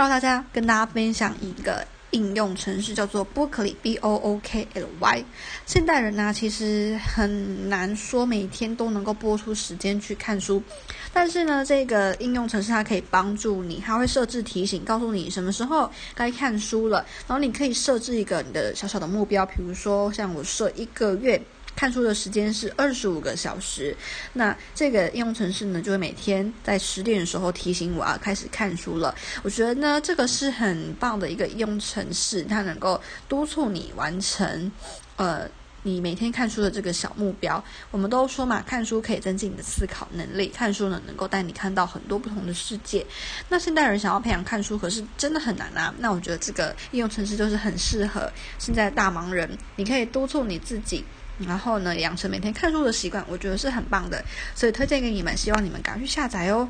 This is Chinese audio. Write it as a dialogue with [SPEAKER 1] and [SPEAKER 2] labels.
[SPEAKER 1] Hello，大家跟大家分享一个应用程式，叫做 Bookly，B O O K L Y。现代人呢，其实很难说每天都能够播出时间去看书，但是呢，这个应用程式它可以帮助你，它会设置提醒，告诉你什么时候该看书了。然后你可以设置一个你的小小的目标，比如说像我设一个月。看书的时间是二十五个小时，那这个应用程式呢，就会每天在十点的时候提醒我要开始看书了。我觉得呢，这个是很棒的一个应用程式，它能够督促你完成，呃，你每天看书的这个小目标。我们都说嘛，看书可以增进你的思考能力，看书呢能够带你看到很多不同的世界。那现代人想要培养看书，可是真的很难啊。那我觉得这个应用程式就是很适合现在大忙人，你可以督促你自己。然后呢，养成每天看书的习惯，我觉得是很棒的，所以推荐给你们，希望你们赶快去下载哦。